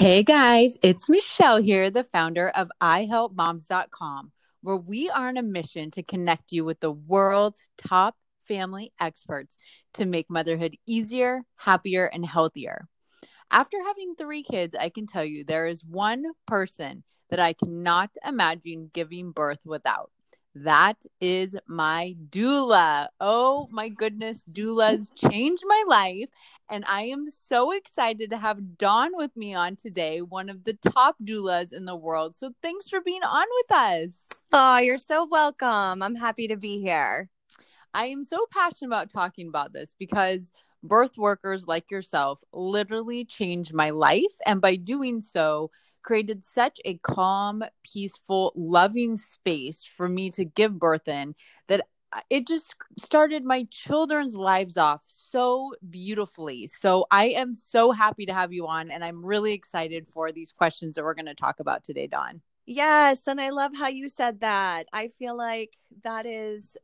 Hey guys, it's Michelle here, the founder of iHelpMoms.com, where we are on a mission to connect you with the world's top family experts to make motherhood easier, happier, and healthier. After having three kids, I can tell you there is one person that I cannot imagine giving birth without. That is my doula. Oh my goodness, doulas changed my life. And I am so excited to have Dawn with me on today, one of the top doulas in the world. So thanks for being on with us. Oh, you're so welcome. I'm happy to be here. I am so passionate about talking about this because birth workers like yourself literally changed my life. And by doing so, created such a calm, peaceful, loving space for me to give birth in that it just started my children's lives off so beautifully. So I am so happy to have you on and I'm really excited for these questions that we're going to talk about today, Dawn. Yes, and I love how you said that. I feel like that is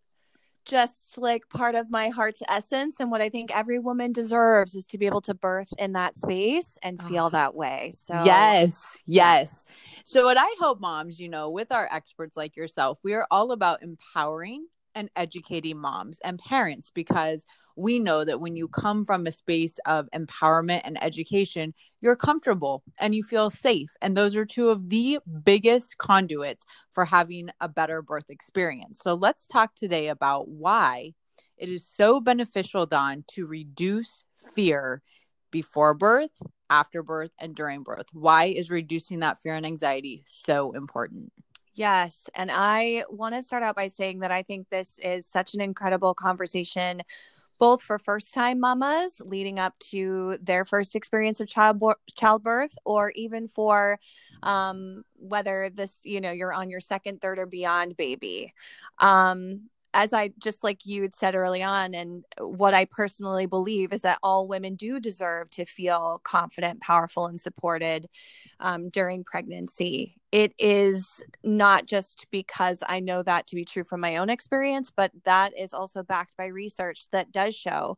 just like part of my heart's essence and what I think every woman deserves is to be able to birth in that space and feel oh. that way. So Yes, yes. So what I hope Moms, you know, with our experts like yourself, we are all about empowering and educating moms and parents because we know that when you come from a space of empowerment and education, you're comfortable and you feel safe. And those are two of the biggest conduits for having a better birth experience. So let's talk today about why it is so beneficial, Dawn, to reduce fear before birth, after birth, and during birth. Why is reducing that fear and anxiety so important? Yes. And I want to start out by saying that I think this is such an incredible conversation, both for first time mamas leading up to their first experience of child childbirth, or even for um, whether this, you know, you're on your second, third, or beyond baby. Um, as I just like you had said early on, and what I personally believe is that all women do deserve to feel confident, powerful, and supported um, during pregnancy. It is not just because I know that to be true from my own experience, but that is also backed by research that does show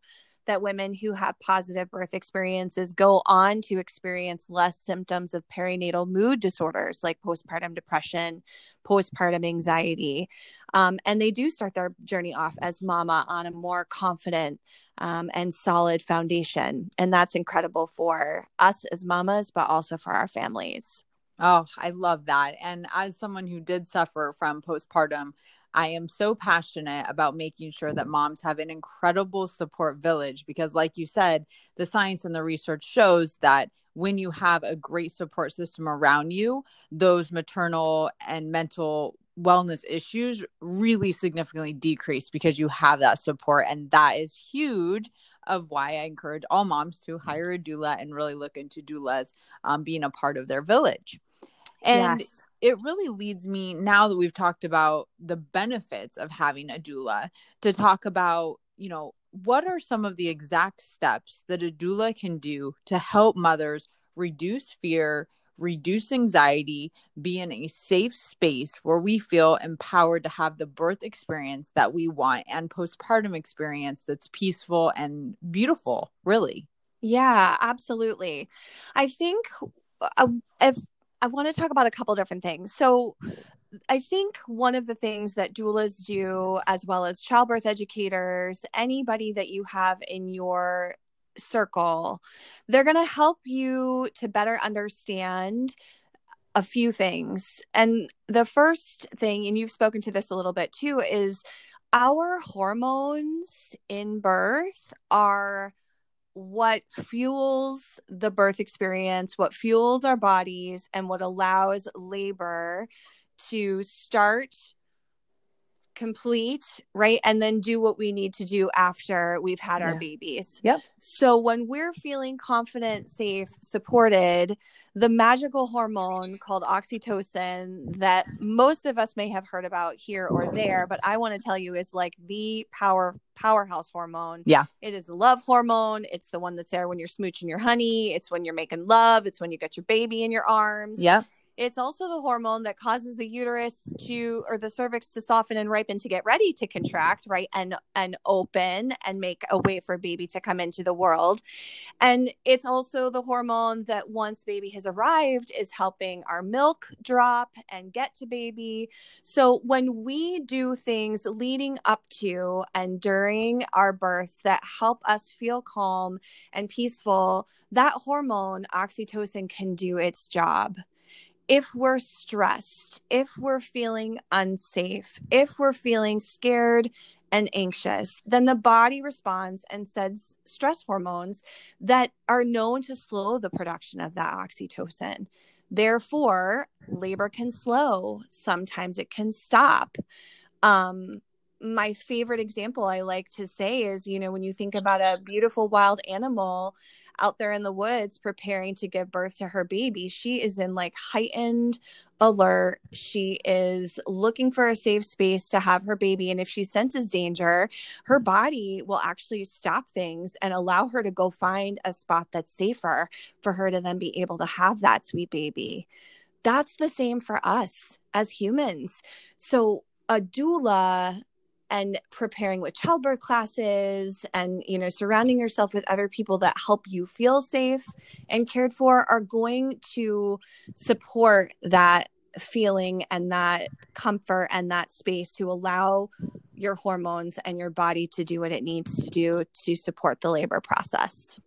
that women who have positive birth experiences go on to experience less symptoms of perinatal mood disorders like postpartum depression, postpartum anxiety. Um, and they do start their journey off as mama on a more confident um, and solid foundation. And that's incredible for us as mamas, but also for our families. Oh, I love that. And as someone who did suffer from postpartum I am so passionate about making sure that moms have an incredible support village because, like you said, the science and the research shows that when you have a great support system around you, those maternal and mental wellness issues really significantly decrease because you have that support. And that is huge of why I encourage all moms to hire a doula and really look into doulas um, being a part of their village. And yes it really leads me now that we've talked about the benefits of having a doula to talk about, you know, what are some of the exact steps that a doula can do to help mothers reduce fear, reduce anxiety, be in a safe space where we feel empowered to have the birth experience that we want and postpartum experience that's peaceful and beautiful, really. Yeah, absolutely. I think uh, if I want to talk about a couple different things. So, I think one of the things that doulas do, as well as childbirth educators, anybody that you have in your circle, they're going to help you to better understand a few things. And the first thing, and you've spoken to this a little bit too, is our hormones in birth are what fuels the birth experience, what fuels our bodies, and what allows labor to start complete, right? And then do what we need to do after we've had yeah. our babies. Yep. So when we're feeling confident, safe, supported, the magical hormone called oxytocin that most of us may have heard about here or there, but I want to tell you is like the power powerhouse hormone. Yeah. It is the love hormone. It's the one that's there when you're smooching your honey. It's when you're making love. It's when you get your baby in your arms. Yeah it's also the hormone that causes the uterus to or the cervix to soften and ripen to get ready to contract, right? And and open and make a way for baby to come into the world. And it's also the hormone that once baby has arrived is helping our milk drop and get to baby. So when we do things leading up to and during our births that help us feel calm and peaceful, that hormone oxytocin can do its job if we're stressed, if we're feeling unsafe, if we're feeling scared and anxious, then the body responds and sends stress hormones that are known to slow the production of that oxytocin. Therefore, labor can slow, sometimes it can stop. Um, my favorite example I like to say is, you know, when you think about a beautiful wild animal out there in the woods preparing to give birth to her baby, she is in like heightened alert. She is looking for a safe space to have her baby. And if she senses danger, her body will actually stop things and allow her to go find a spot that's safer for her to then be able to have that sweet baby. That's the same for us as humans. So, a doula and preparing with childbirth classes and you know surrounding yourself with other people that help you feel safe and cared for are going to support that feeling and that comfort and that space to allow your hormones and your body to do what it needs to do to support the labor process.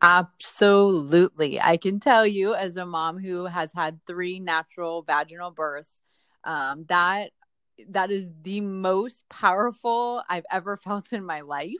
Absolutely. I can tell you, as a mom who has had three natural vaginal births, um, that that is the most powerful I've ever felt in my life.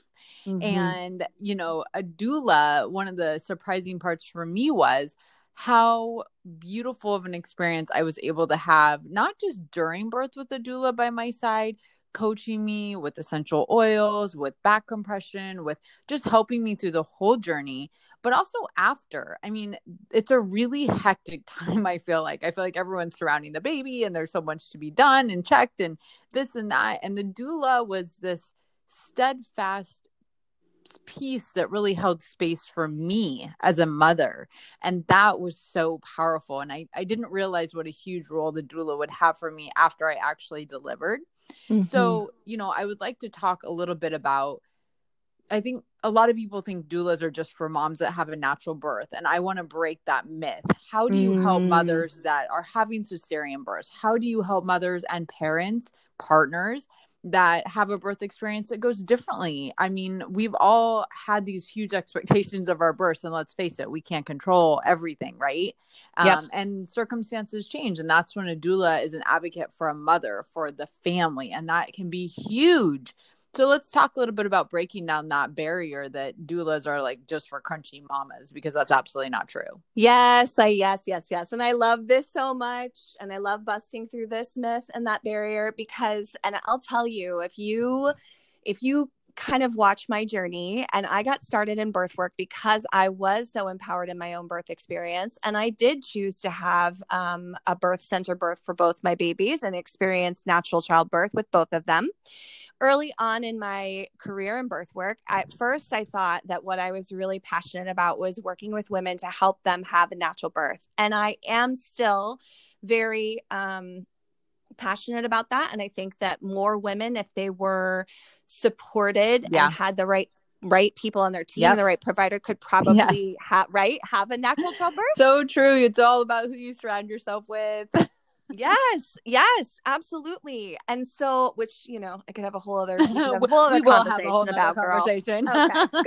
Mm-hmm. And, you know, a doula, one of the surprising parts for me was how beautiful of an experience I was able to have, not just during birth with a doula by my side, coaching me with essential oils, with back compression, with just helping me through the whole journey, but also after. I mean, it's a really hectic time, I feel like. I feel like everyone's surrounding the baby and there's so much to be done and checked and this and that. And the doula was this steadfast piece that really held space for me as a mother and that was so powerful and I, I didn't realize what a huge role the doula would have for me after i actually delivered Mm-hmm. So, you know, I would like to talk a little bit about I think a lot of people think doulas are just for moms that have a natural birth. And I want to break that myth. How do you mm. help mothers that are having cesarean births? How do you help mothers and parents, partners that have a birth experience that goes differently. I mean, we've all had these huge expectations of our births, and let's face it, we can't control everything, right? Yep. Um, and circumstances change, and that's when a doula is an advocate for a mother, for the family, and that can be huge so let's talk a little bit about breaking down that barrier that doulas are like just for crunchy mamas because that's absolutely not true. Yes, I yes, yes, yes. And I love this so much and I love busting through this myth and that barrier because and I'll tell you if you if you kind of watch my journey and I got started in birth work because I was so empowered in my own birth experience and I did choose to have um, a birth center birth for both my babies and experience natural childbirth with both of them early on in my career in birth work, at first I thought that what I was really passionate about was working with women to help them have a natural birth. And I am still very um, passionate about that. And I think that more women, if they were supported yeah. and had the right right people on their team, yep. the right provider could probably yes. have right have a natural childbirth. So true. It's all about who you surround yourself with. yes, yes, absolutely. And so, which you know, I could have a whole other, a whole other we conversation whole about conversation. Girl. Okay,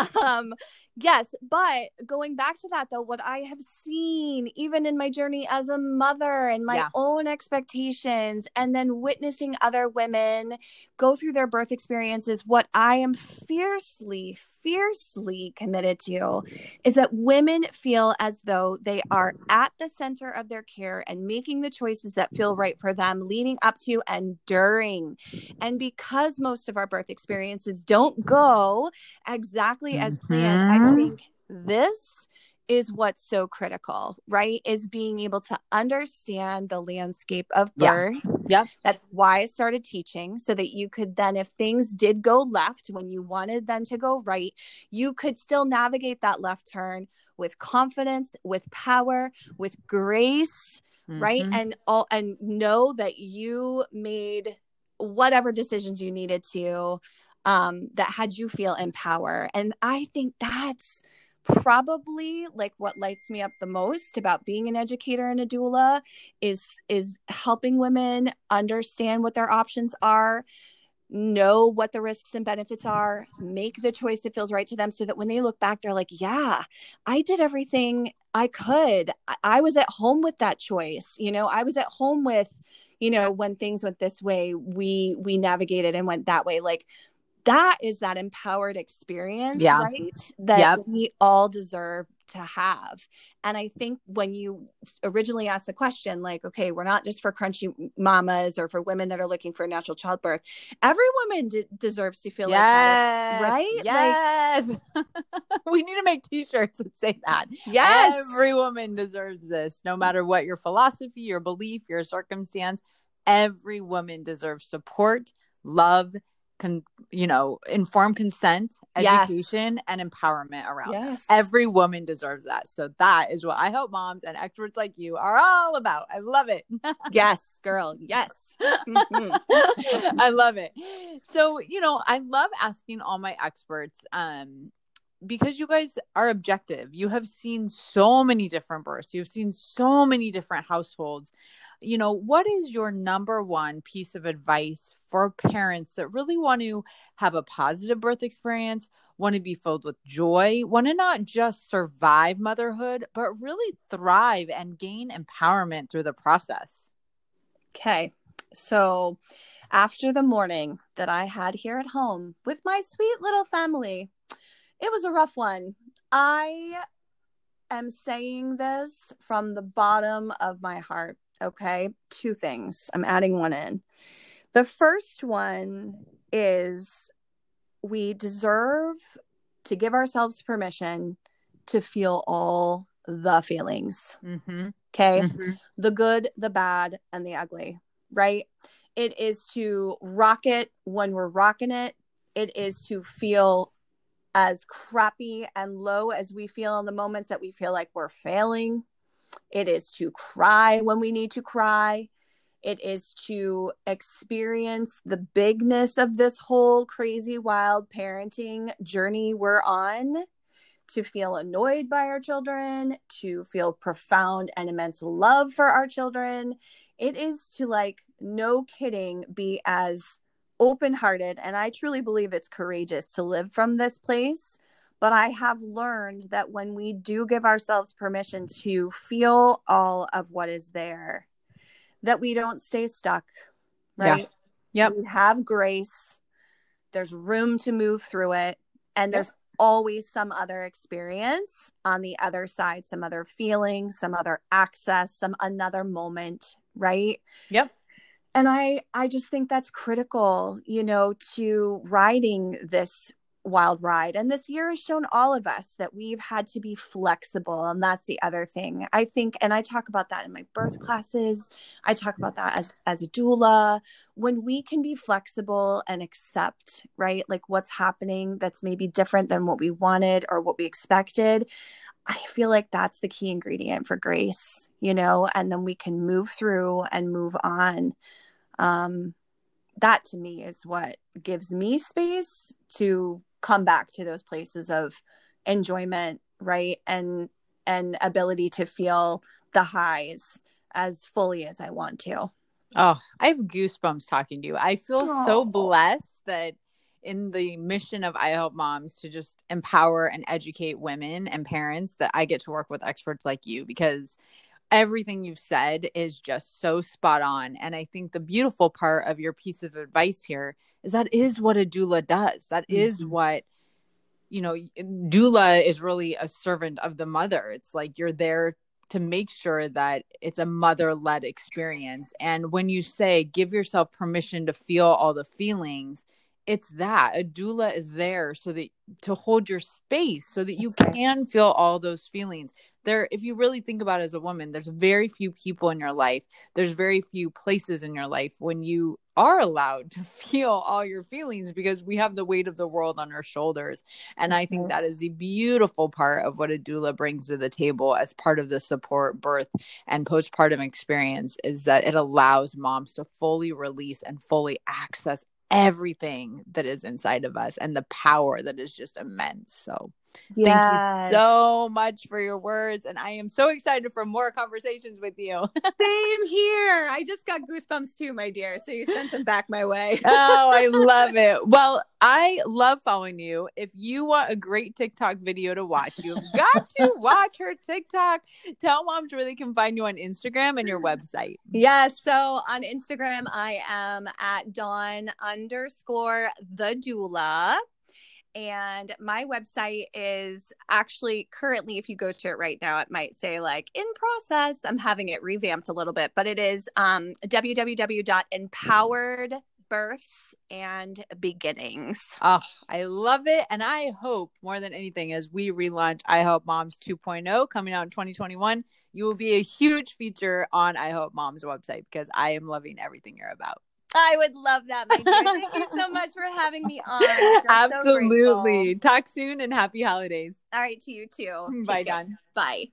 good. um, Yes, but going back to that though, what I have seen even in my journey as a mother and my yeah. own expectations, and then witnessing other women go through their birth experiences, what I am fiercely, fiercely committed to is that women feel as though they are at the center of their care and making the choices that feel right for them leading up to and during. And because most of our birth experiences don't go exactly as planned, I I think this is what's so critical, right? Is being able to understand the landscape of birth. Yeah. Yep. That's why I started teaching so that you could then, if things did go left when you wanted them to go right, you could still navigate that left turn with confidence, with power, with grace, mm-hmm. right? And all and know that you made whatever decisions you needed to um that had you feel in power. And I think that's probably like what lights me up the most about being an educator and a doula is is helping women understand what their options are know what the risks and benefits are make the choice that feels right to them so that when they look back they're like yeah i did everything i could. I was at home with that choice. You know i was at home with you know when things went this way we we navigated and went that way. Like that is that empowered experience, yeah. right? That yep. we all deserve to have. And I think when you originally asked the question, like, okay, we're not just for crunchy mamas or for women that are looking for a natural childbirth, every woman d- deserves to feel yes. like that, right? Yes. Like, we need to make t shirts that say that. Yes. Every woman deserves this, no matter what your philosophy, your belief, your circumstance. Every woman deserves support, love, con, you know, informed consent, education, yes. and empowerment around. Yes. Every woman deserves that. So that is what I hope moms and experts like you are all about. I love it. yes, girl. Yes. Mm-hmm. I love it. So, you know, I love asking all my experts um because you guys are objective. You have seen so many different births. You've seen so many different households you know, what is your number one piece of advice for parents that really want to have a positive birth experience, want to be filled with joy, want to not just survive motherhood, but really thrive and gain empowerment through the process? Okay. So, after the morning that I had here at home with my sweet little family, it was a rough one. I am saying this from the bottom of my heart. Okay. Two things. I'm adding one in. The first one is we deserve to give ourselves permission to feel all the feelings. Mm-hmm. Okay. Mm-hmm. The good, the bad, and the ugly, right? It is to rock it when we're rocking it. It is to feel as crappy and low as we feel in the moments that we feel like we're failing. It is to cry when we need to cry. It is to experience the bigness of this whole crazy, wild parenting journey we're on, to feel annoyed by our children, to feel profound and immense love for our children. It is to, like, no kidding, be as open hearted. And I truly believe it's courageous to live from this place but I have learned that when we do give ourselves permission to feel all of what is there, that we don't stay stuck, right? Yeah. Yep. We have grace. There's room to move through it. And there's yep. always some other experience on the other side, some other feeling, some other access, some another moment, right? Yep and i i just think that's critical you know to riding this wild ride. And this year has shown all of us that we've had to be flexible. And that's the other thing. I think, and I talk about that in my birth classes. I talk about that as, as a doula. When we can be flexible and accept, right, like what's happening that's maybe different than what we wanted or what we expected. I feel like that's the key ingredient for grace, you know, and then we can move through and move on. Um, that to me is what gives me space to come back to those places of enjoyment right? And and ability to feel the highs as fully as i want to. Oh i have goosebumps talking to you. I feel oh. so blessed that in the mission of iHelpMoms to just empower and educate women and parents that I get to work with experts like you because everything you've said is just so spot on. And I think the beautiful part of your piece of advice here is that is what a doula does. That mm-hmm. is what, you know, doula is really a servant of the mother. It's like you're there to make sure that it's a mother led experience. And when you say give yourself permission to feel all the feelings, it's that a doula is there so that to hold your space so that you can feel all those feelings there if you really think about it as a woman there's very few people in your life there's very few places in your life when you are allowed to feel all your feelings because we have the weight of the world on our shoulders. And I think mm-hmm. that is the beautiful part of what a doula brings to the table as part of the support birth and postpartum experience is that it allows moms to fully release and fully access everything that is inside of us and the power that is just immense. So Yes. Thank you so much for your words. And I am so excited for more conversations with you. Same here. I just got goosebumps too, my dear. So you sent them back my way. oh, I love it. Well, I love following you. If you want a great TikTok video to watch, you've got to watch her TikTok. Tell moms where they can find you on Instagram and your website. Yes. So on Instagram, I am at Dawn underscore the doula. And my website is actually currently, if you go to it right now, it might say like in process. I'm having it revamped a little bit, but it is um, www.empowered births and beginnings. Oh, I love it. And I hope more than anything, as we relaunch iHelpMoms 2.0 coming out in 2021, you will be a huge feature on iHelpMoms website because I am loving everything you're about. I would love that, my dear. Thank you so much for having me on. Absolutely. So Talk soon and happy holidays. All right, to you too. Bye, Dawn. Bye.